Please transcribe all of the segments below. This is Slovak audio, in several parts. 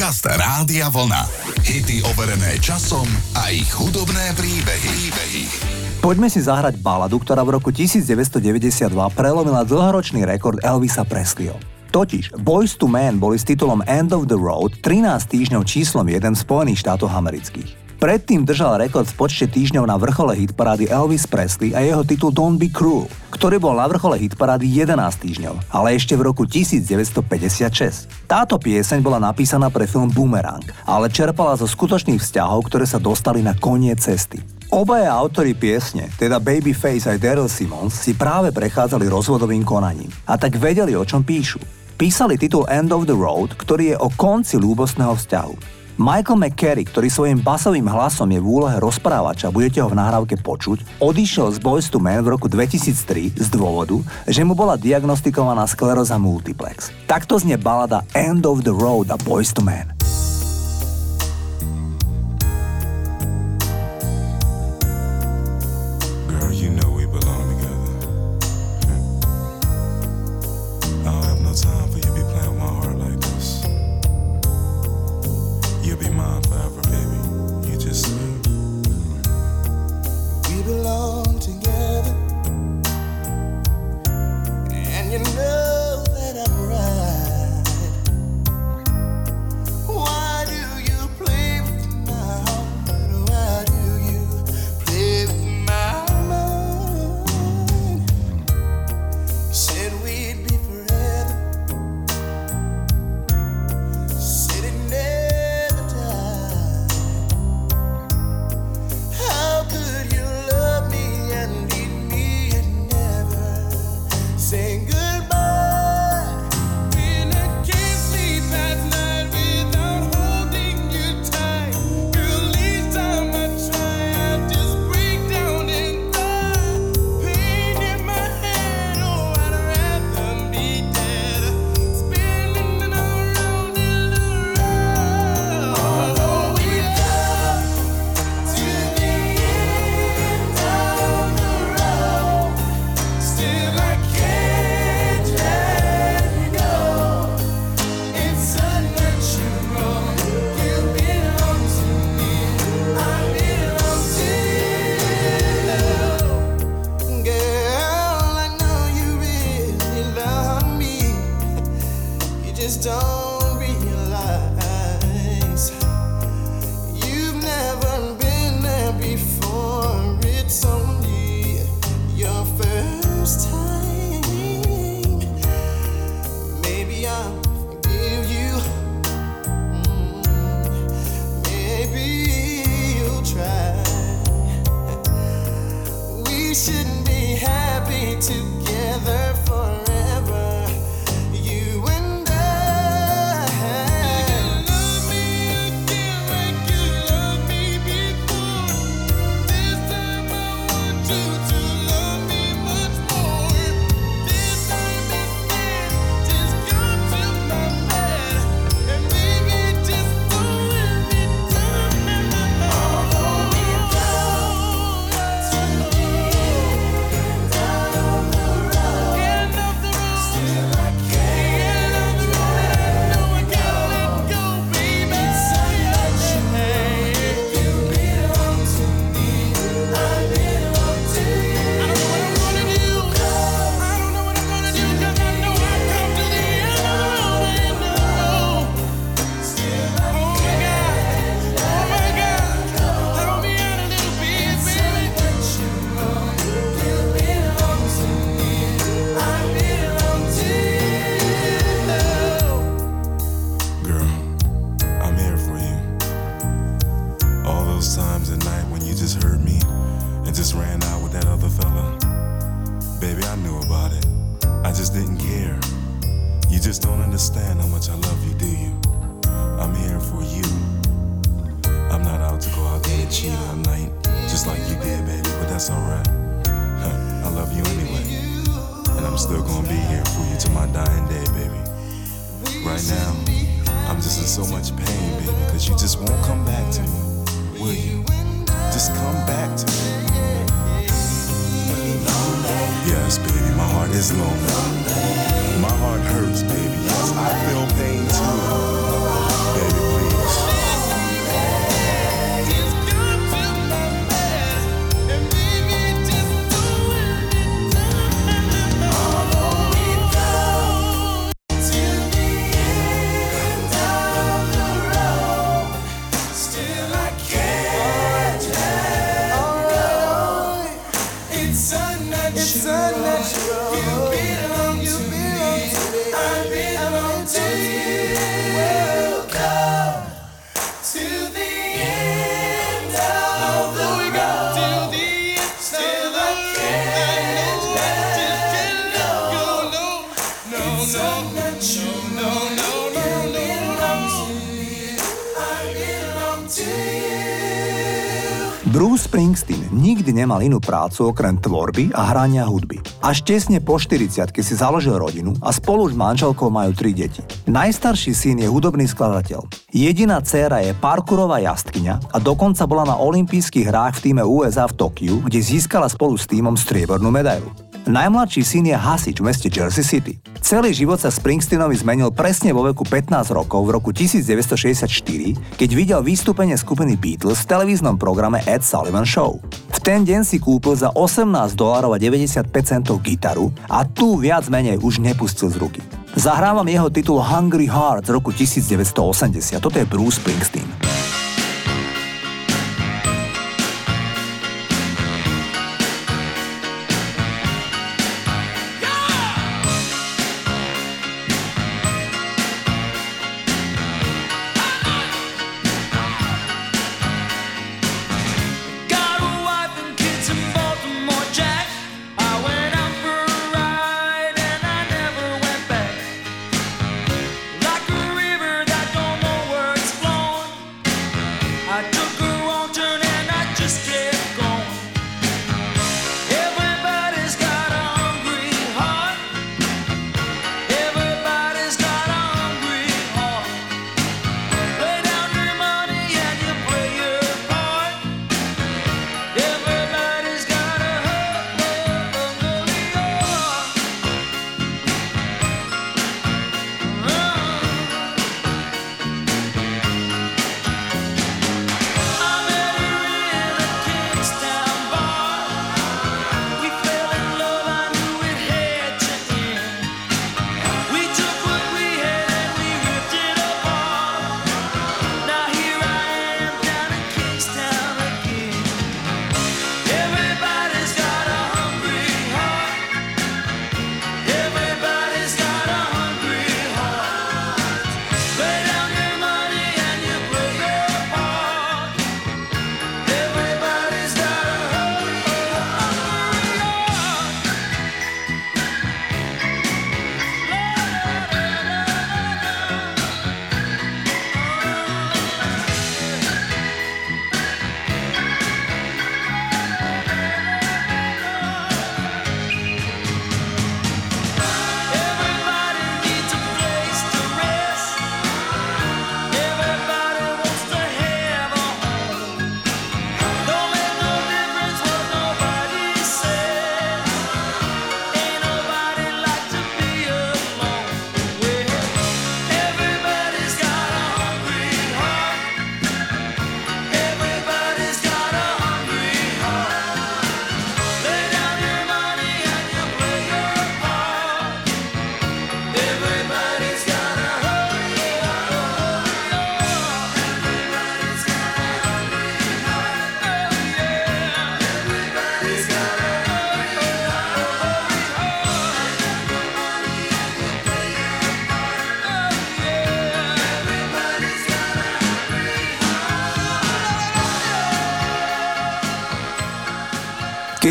Podcast Rádia Vlna. Hity overené časom a ich hudobné príbehy. príbehy. Poďme si zahrať baladu, ktorá v roku 1992 prelomila dlhoročný rekord Elvisa Presleyho. Totiž Boys to Men boli s titulom End of the Road 13 týždňov číslom 1 v Spojených štátoch amerických. Predtým držal rekord v počte týždňov na vrchole hitparády Elvis Presley a jeho titul Don't Be Cruel, ktorý bol na vrchole hitparády 11 týždňov, ale ešte v roku 1956. Táto pieseň bola napísaná pre film Boomerang, ale čerpala zo skutočných vzťahov, ktoré sa dostali na koniec cesty. Obaja autory piesne, teda Babyface aj Daryl Simmons, si práve prechádzali rozvodovým konaním a tak vedeli, o čom píšu. Písali titul End of the Road, ktorý je o konci ľúbostného vzťahu. Michael McCary, ktorý svojim basovým hlasom je v úlohe rozprávača, budete ho v nahrávke počuť, odišiel z Boys to Men v roku 2003 z dôvodu, že mu bola diagnostikovaná skleróza multiplex. Takto znie balada End of the Road a Boys to Men. Nemal inú prácu okrem tvorby a hrania hudby. Až tesne po 40 si založil rodinu a spolu s manželkou majú tri deti. Najstarší syn je hudobný skladateľ. Jediná dcéra je parkurová jazdkyňa a dokonca bola na olympijských hrách v týme USA v Tokiu, kde získala spolu s týmom striebornú medailu. Najmladší syn je hasič v meste Jersey City. Celý život sa Springsteenovi zmenil presne vo veku 15 rokov v roku 1964, keď videl vystúpenie skupiny Beatles v televíznom programe Ed Sullivan Show. V ten deň si kúpil za 18 dolárov a 95 centov gitaru a tu viac menej už nepustil z ruky. Zahrávam jeho titul Hungry Heart z roku 1980. Toto je Bruce Springsteen.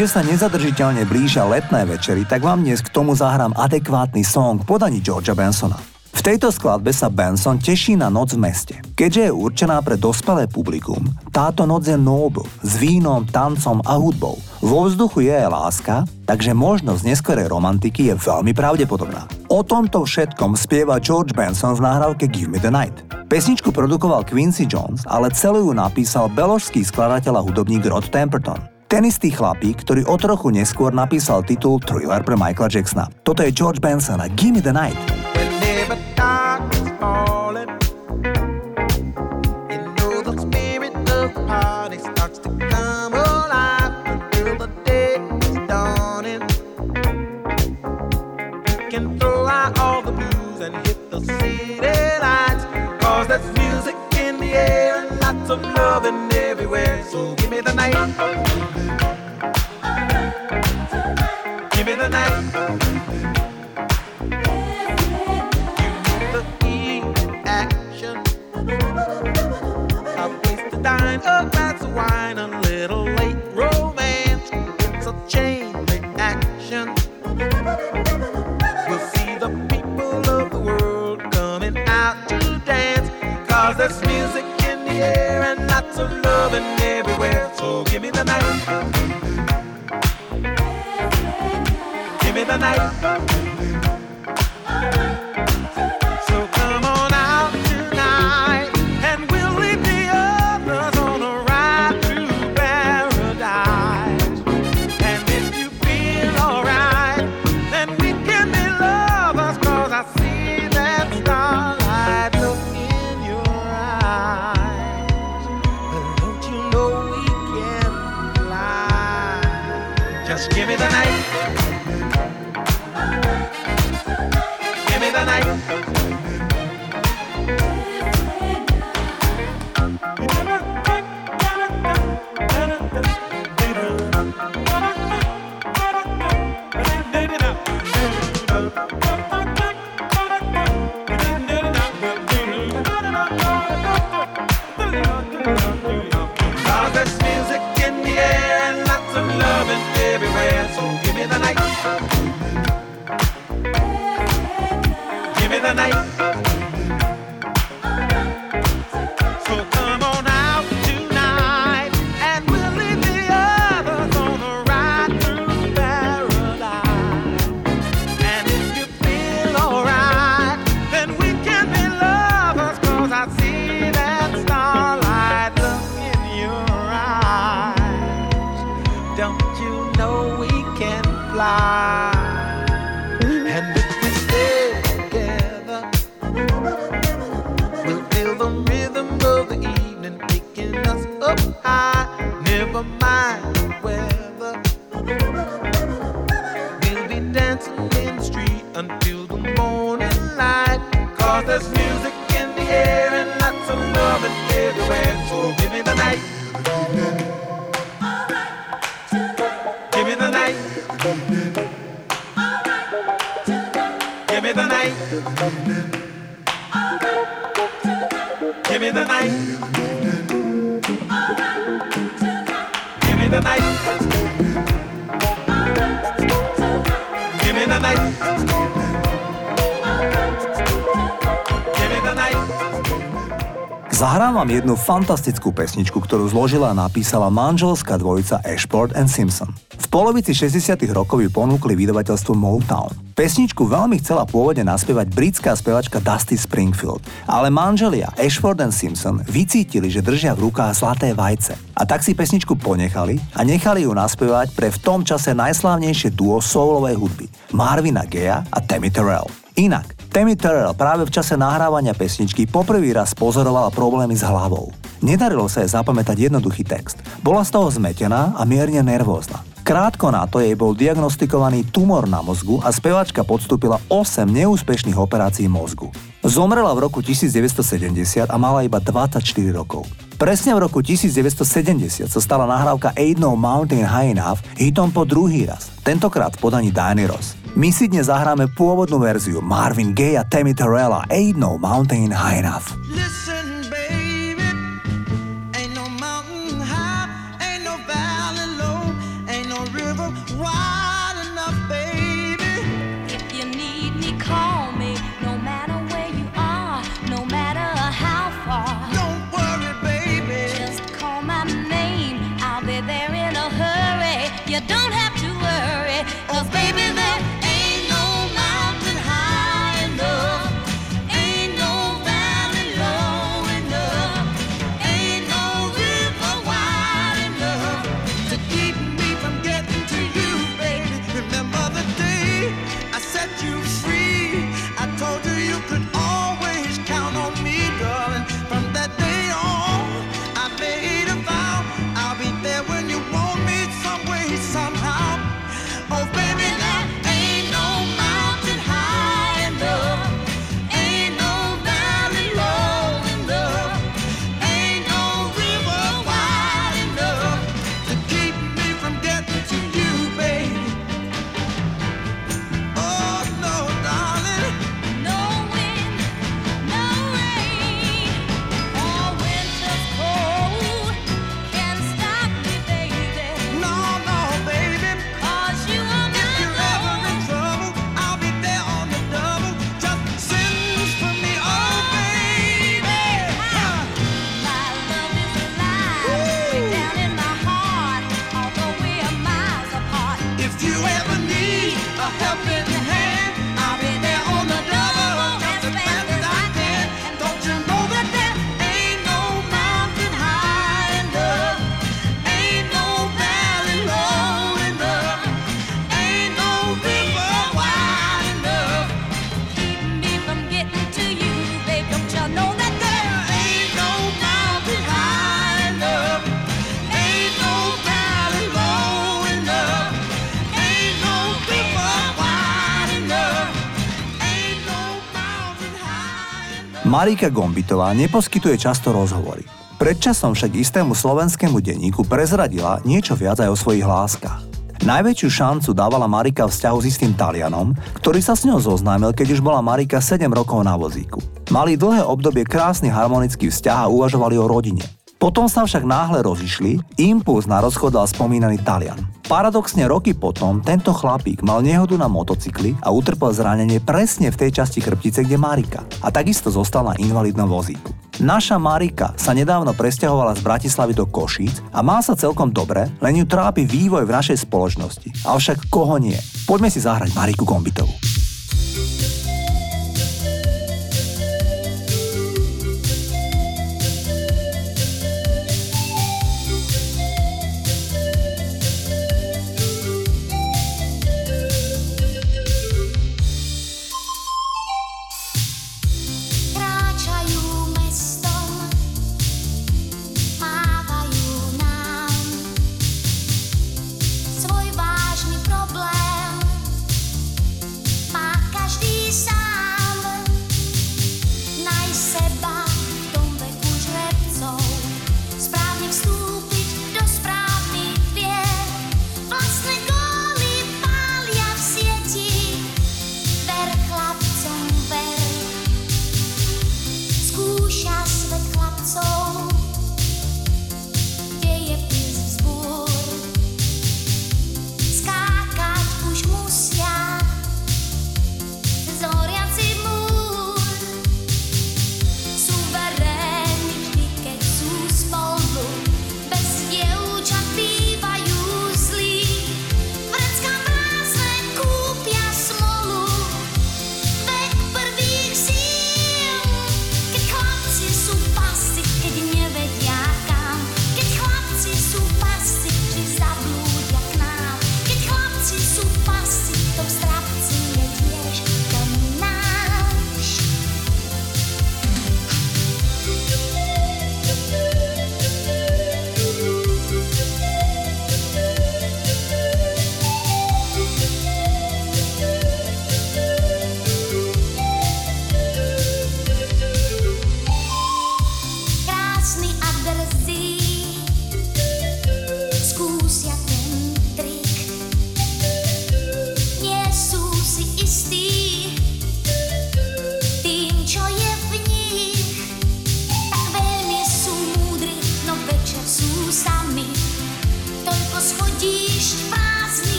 Keďže sa nezadržiteľne blížia letné večery, tak vám dnes k tomu zahrám adekvátny song podaní Georgia Bensona. V tejto skladbe sa Benson teší na noc v meste. Keďže je určená pre dospelé publikum, táto noc je noble, s vínom, tancom a hudbou. Vo vzduchu je láska, takže možnosť neskorej romantiky je veľmi pravdepodobná. O tomto všetkom spieva George Benson v nahrávke Give Me The Night. Pesničku produkoval Quincy Jones, ale celú ju napísal beložský skladateľ a hudobník Rod Temperton. Ten istý chlapík, ktorý o trochu neskôr napísal titul Thriller pre Michaela Jacksona. Toto je George Benson a Gimme the Night. music in the air and lots of loving everywhere. So give me the night. There's music in of loving everywhere. So give me the night. Give me the night. Zahrám vám jednu fantastickú pesničku, ktorú zložila a napísala manželská dvojica Ashford and Simpson. V polovici 60. rokov ju ponúkli vydavateľstvo Motown. Pesničku veľmi chcela pôvodne naspievať britská spevačka Dusty Springfield, ale manželia Ashford and Simpson vycítili, že držia v rukách zlaté vajce. A tak si pesničku ponechali a nechali ju naspievať pre v tom čase najslávnejšie duo soulovej hudby Marvina Gea a Tammy Terrell. Inak, Tammy Terrell práve v čase nahrávania pesničky poprvý raz pozorovala problémy s hlavou. Nedarilo sa jej zapamätať jednoduchý text. Bola z toho zmetená a mierne nervózna. Krátko na to jej bol diagnostikovaný tumor na mozgu a spevačka podstúpila 8 neúspešných operácií mozgu. Zomrela v roku 1970 a mala iba 24 rokov. Presne v roku 1970 sa stala nahrávka Ain't No Mountain High Enough hitom po druhý raz, tentokrát v podaní Diany Ross. My si dnes zahráme pôvodnú verziu Marvin Gaye a Tammy Terrella Ain't No Mountain High Enough. Marika Gombitová neposkytuje často rozhovory. Predčasom však istému slovenskému denníku prezradila niečo viac aj o svojich láskach. Najväčšiu šancu dávala Marika vzťahu s istým Talianom, ktorý sa s ňou zoznámil, keď už bola Marika 7 rokov na vozíku. Mali dlhé obdobie krásny harmonický vzťah a uvažovali o rodine. Potom sa však náhle rozišli, impuls na rozchod dal spomínaný Talian. Paradoxne roky potom tento chlapík mal nehodu na motocykli a utrpel zranenie presne v tej časti chrbtice, kde Marika. A takisto zostal na invalidnom vozíku. Naša Marika sa nedávno presťahovala z Bratislavy do Košíc a má sa celkom dobre, len ju trápi vývoj v našej spoločnosti. Avšak koho nie? Poďme si zahrať Mariku Gombitovú.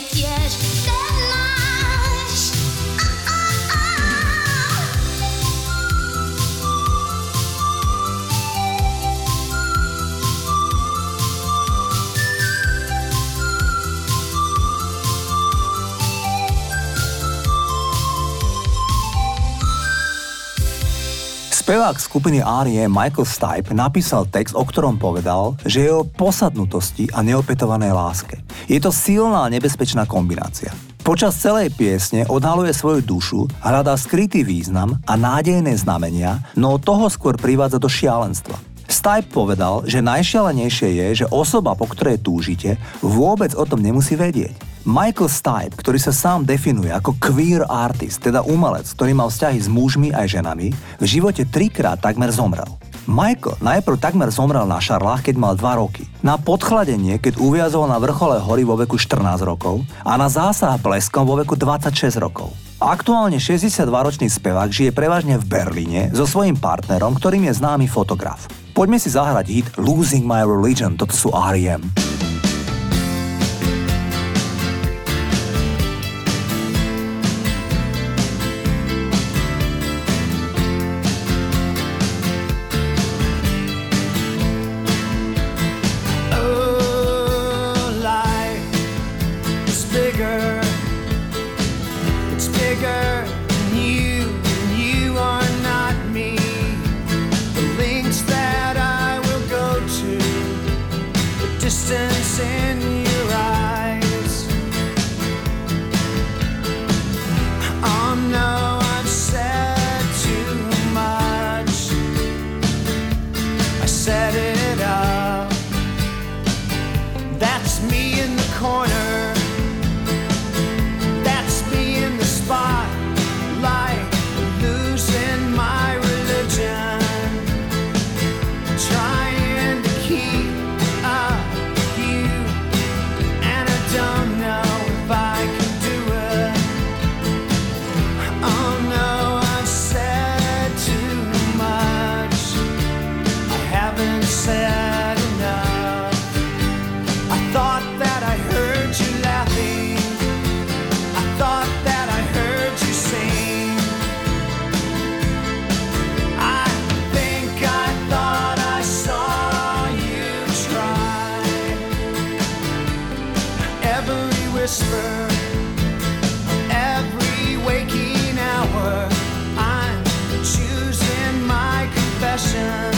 quiere. Spevák skupiny R.E.M. Michael Stipe napísal text, o ktorom povedal, že je o posadnutosti a neopetovanej láske. Je to silná a nebezpečná kombinácia. Počas celej piesne odhaluje svoju dušu, hľadá skrytý význam a nádejné znamenia, no toho skôr privádza do šialenstva. Stipe povedal, že najšialenejšie je, že osoba, po ktorej túžite, vôbec o tom nemusí vedieť. Michael Stipe, ktorý sa sám definuje ako queer artist, teda umelec, ktorý mal vzťahy s mužmi aj ženami, v živote trikrát takmer zomrel. Michael najprv takmer zomrel na šarlách, keď mal 2 roky. Na podchladenie, keď uviazol na vrchole hory vo veku 14 rokov a na zásah bleskom vo veku 26 rokov. Aktuálne 62-ročný spevák žije prevažne v Berlíne so svojím partnerom, ktorým je známy fotograf. Poďme si zahrať hit Losing My Religion, toto sú R.E.M. passion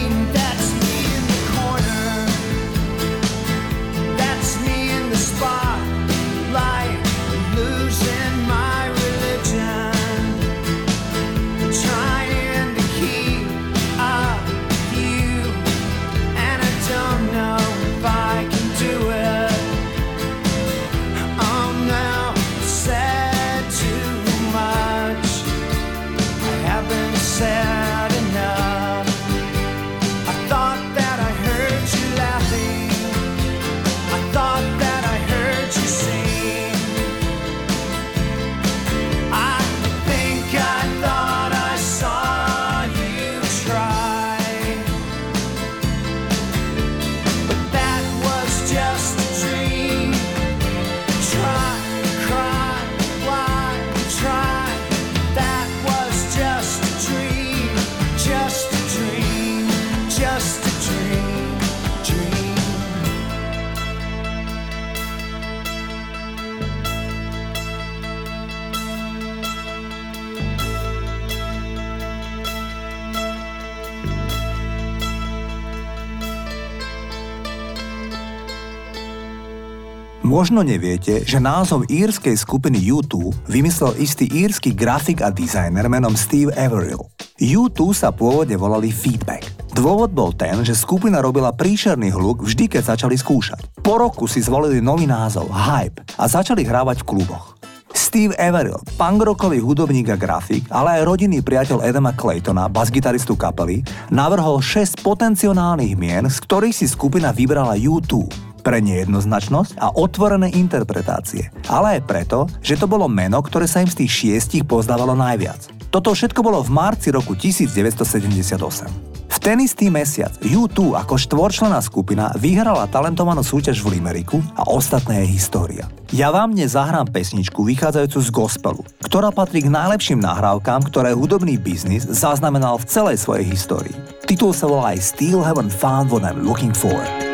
Možno neviete, že názov írskej skupiny U2 vymyslel istý írsky grafik a dizajner menom Steve Averill. U2 sa pôvodne volali Feedback. Dôvod bol ten, že skupina robila príšerný hluk vždy, keď začali skúšať. Po roku si zvolili nový názov Hype a začali hrávať v kluboch. Steve Averill, punkrockový hudobník a grafik, ale aj rodinný priateľ Edama Claytona, basgitaristu kapely, navrhol 6 potenciálnych mien, z ktorých si skupina vybrala U2 pre nejednoznačnosť a otvorené interpretácie, ale aj preto, že to bolo meno, ktoré sa im z tých šiestich pozdávalo najviac. Toto všetko bolo v marci roku 1978. V ten istý mesiac U2 ako štvorčlená skupina vyhrala talentovanú súťaž v Limeriku a ostatné je história. Ja vám dnes zahrám pesničku vychádzajúcu z gospelu, ktorá patrí k najlepším nahrávkám, ktoré hudobný biznis zaznamenal v celej svojej histórii. Titul sa volá I Still Haven't Found What I'm Looking For.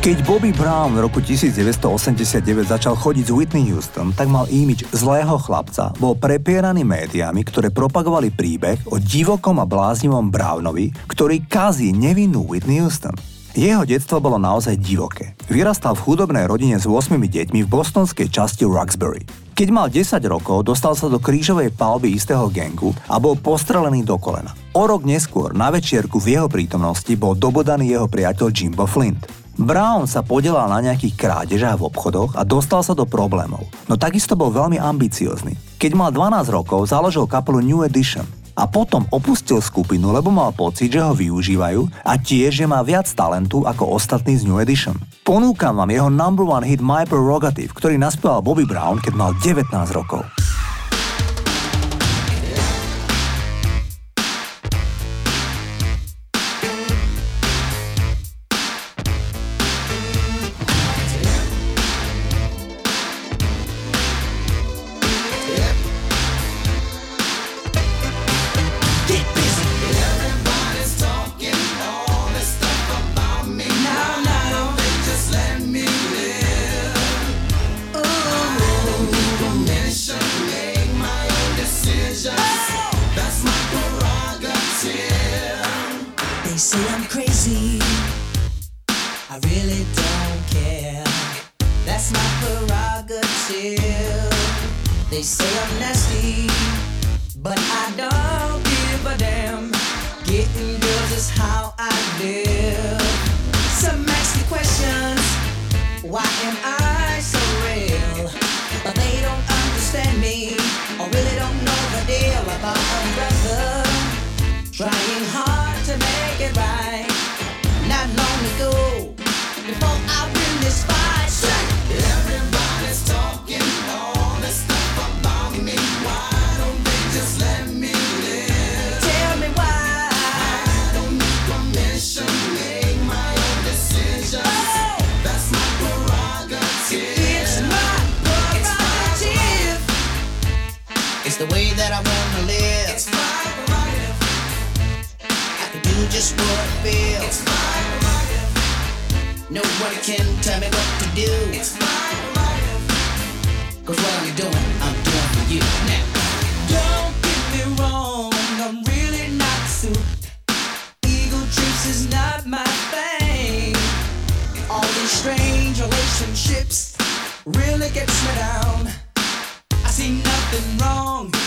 Keď Bobby Brown v roku 1989 začal chodiť s Whitney Houston, tak mal imič zlého chlapca, bol prepieraný médiami, ktoré propagovali príbeh o divokom a bláznivom Brownovi, ktorý kazí nevinnú Whitney Houston. Jeho detstvo bolo naozaj divoké. Vyrastal v chudobnej rodine s 8 deťmi v bostonskej časti Roxbury. Keď mal 10 rokov, dostal sa do krížovej palby istého gengu a bol postrelený do kolena. O rok neskôr na večierku v jeho prítomnosti bol dobodaný jeho priateľ Jimbo Flint. Brown sa podielal na nejakých krádežách v obchodoch a dostal sa do problémov. No takisto bol veľmi ambiciózny. Keď mal 12 rokov, založil kapelu New Edition a potom opustil skupinu, lebo mal pocit, že ho využívajú a tiež, že má viac talentu ako ostatní z New Edition. Ponúkam vám jeho number one hit My Prerogative, ktorý naspieval Bobby Brown, keď mal 19 rokov. tell me what to do. It's my life. Cause what I'm doing, I'm doing for you now. Don't get me wrong, I'm really not suited. Eagle trips is not my thing. All these strange relationships really gets me down. I see nothing wrong.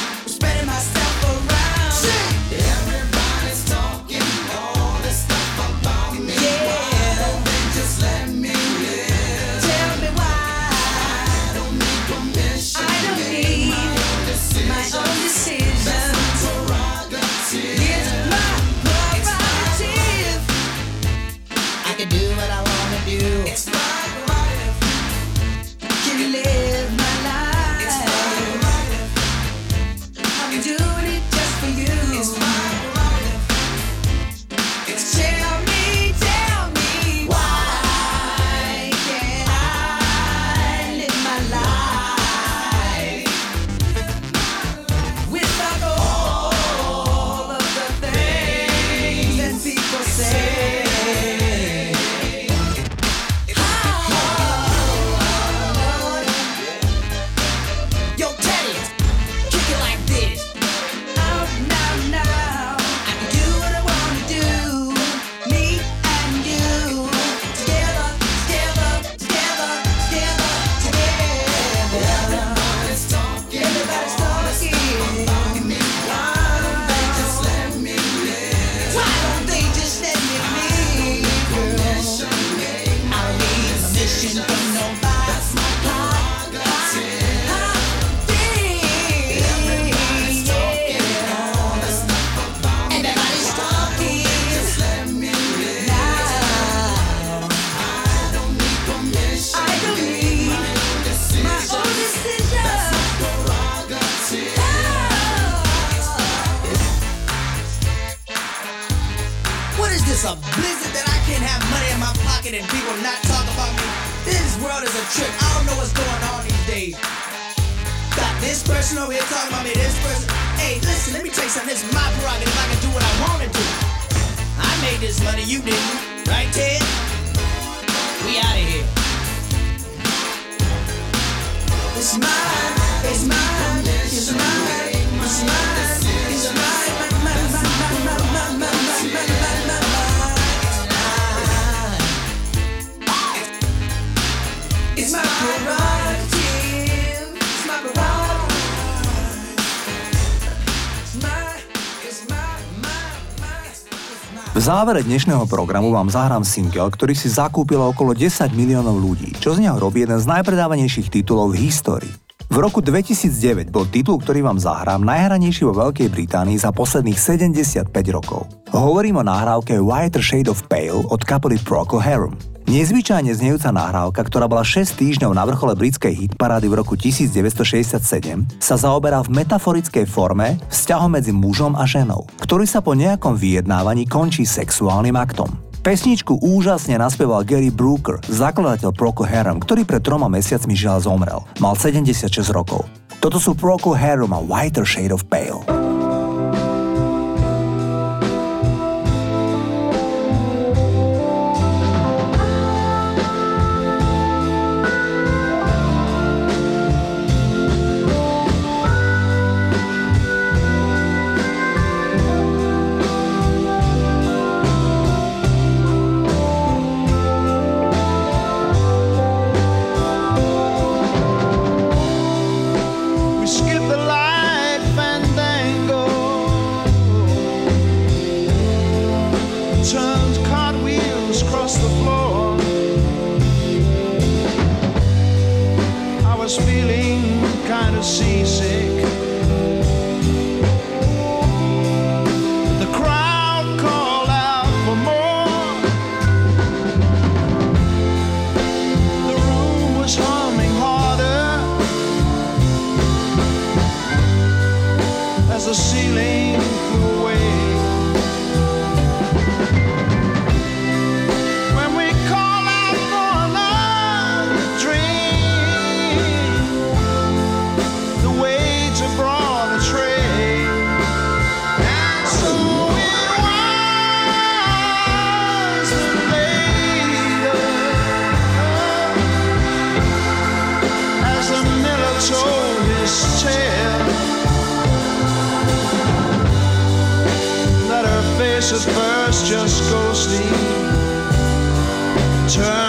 V závere dnešného programu vám zahrám single, ktorý si zakúpilo okolo 10 miliónov ľudí, čo z neho robí jeden z najpredávanejších titulov v histórii. V roku 2009 bol titul, ktorý vám zahrám, najhranejší vo Veľkej Británii za posledných 75 rokov. Hovorím o nahrávke Whiter Shade of Pale od kapely Procol Harum. Nezvyčajne znejúca nahrávka, ktorá bola 6 týždňov na vrchole britskej hitparády v roku 1967, sa zaoberá v metaforickej forme vzťahom medzi mužom a ženou, ktorý sa po nejakom vyjednávaní končí sexuálnym aktom. Pesničku úžasne naspieval Gary Brooker, zakladateľ Procol Harum, ktorý pred troma mesiacmi žiaľ zomrel. Mal 76 rokov. Toto sú Procol Harum a Whiter Shade of Pale. guess at first just go sleep. Turn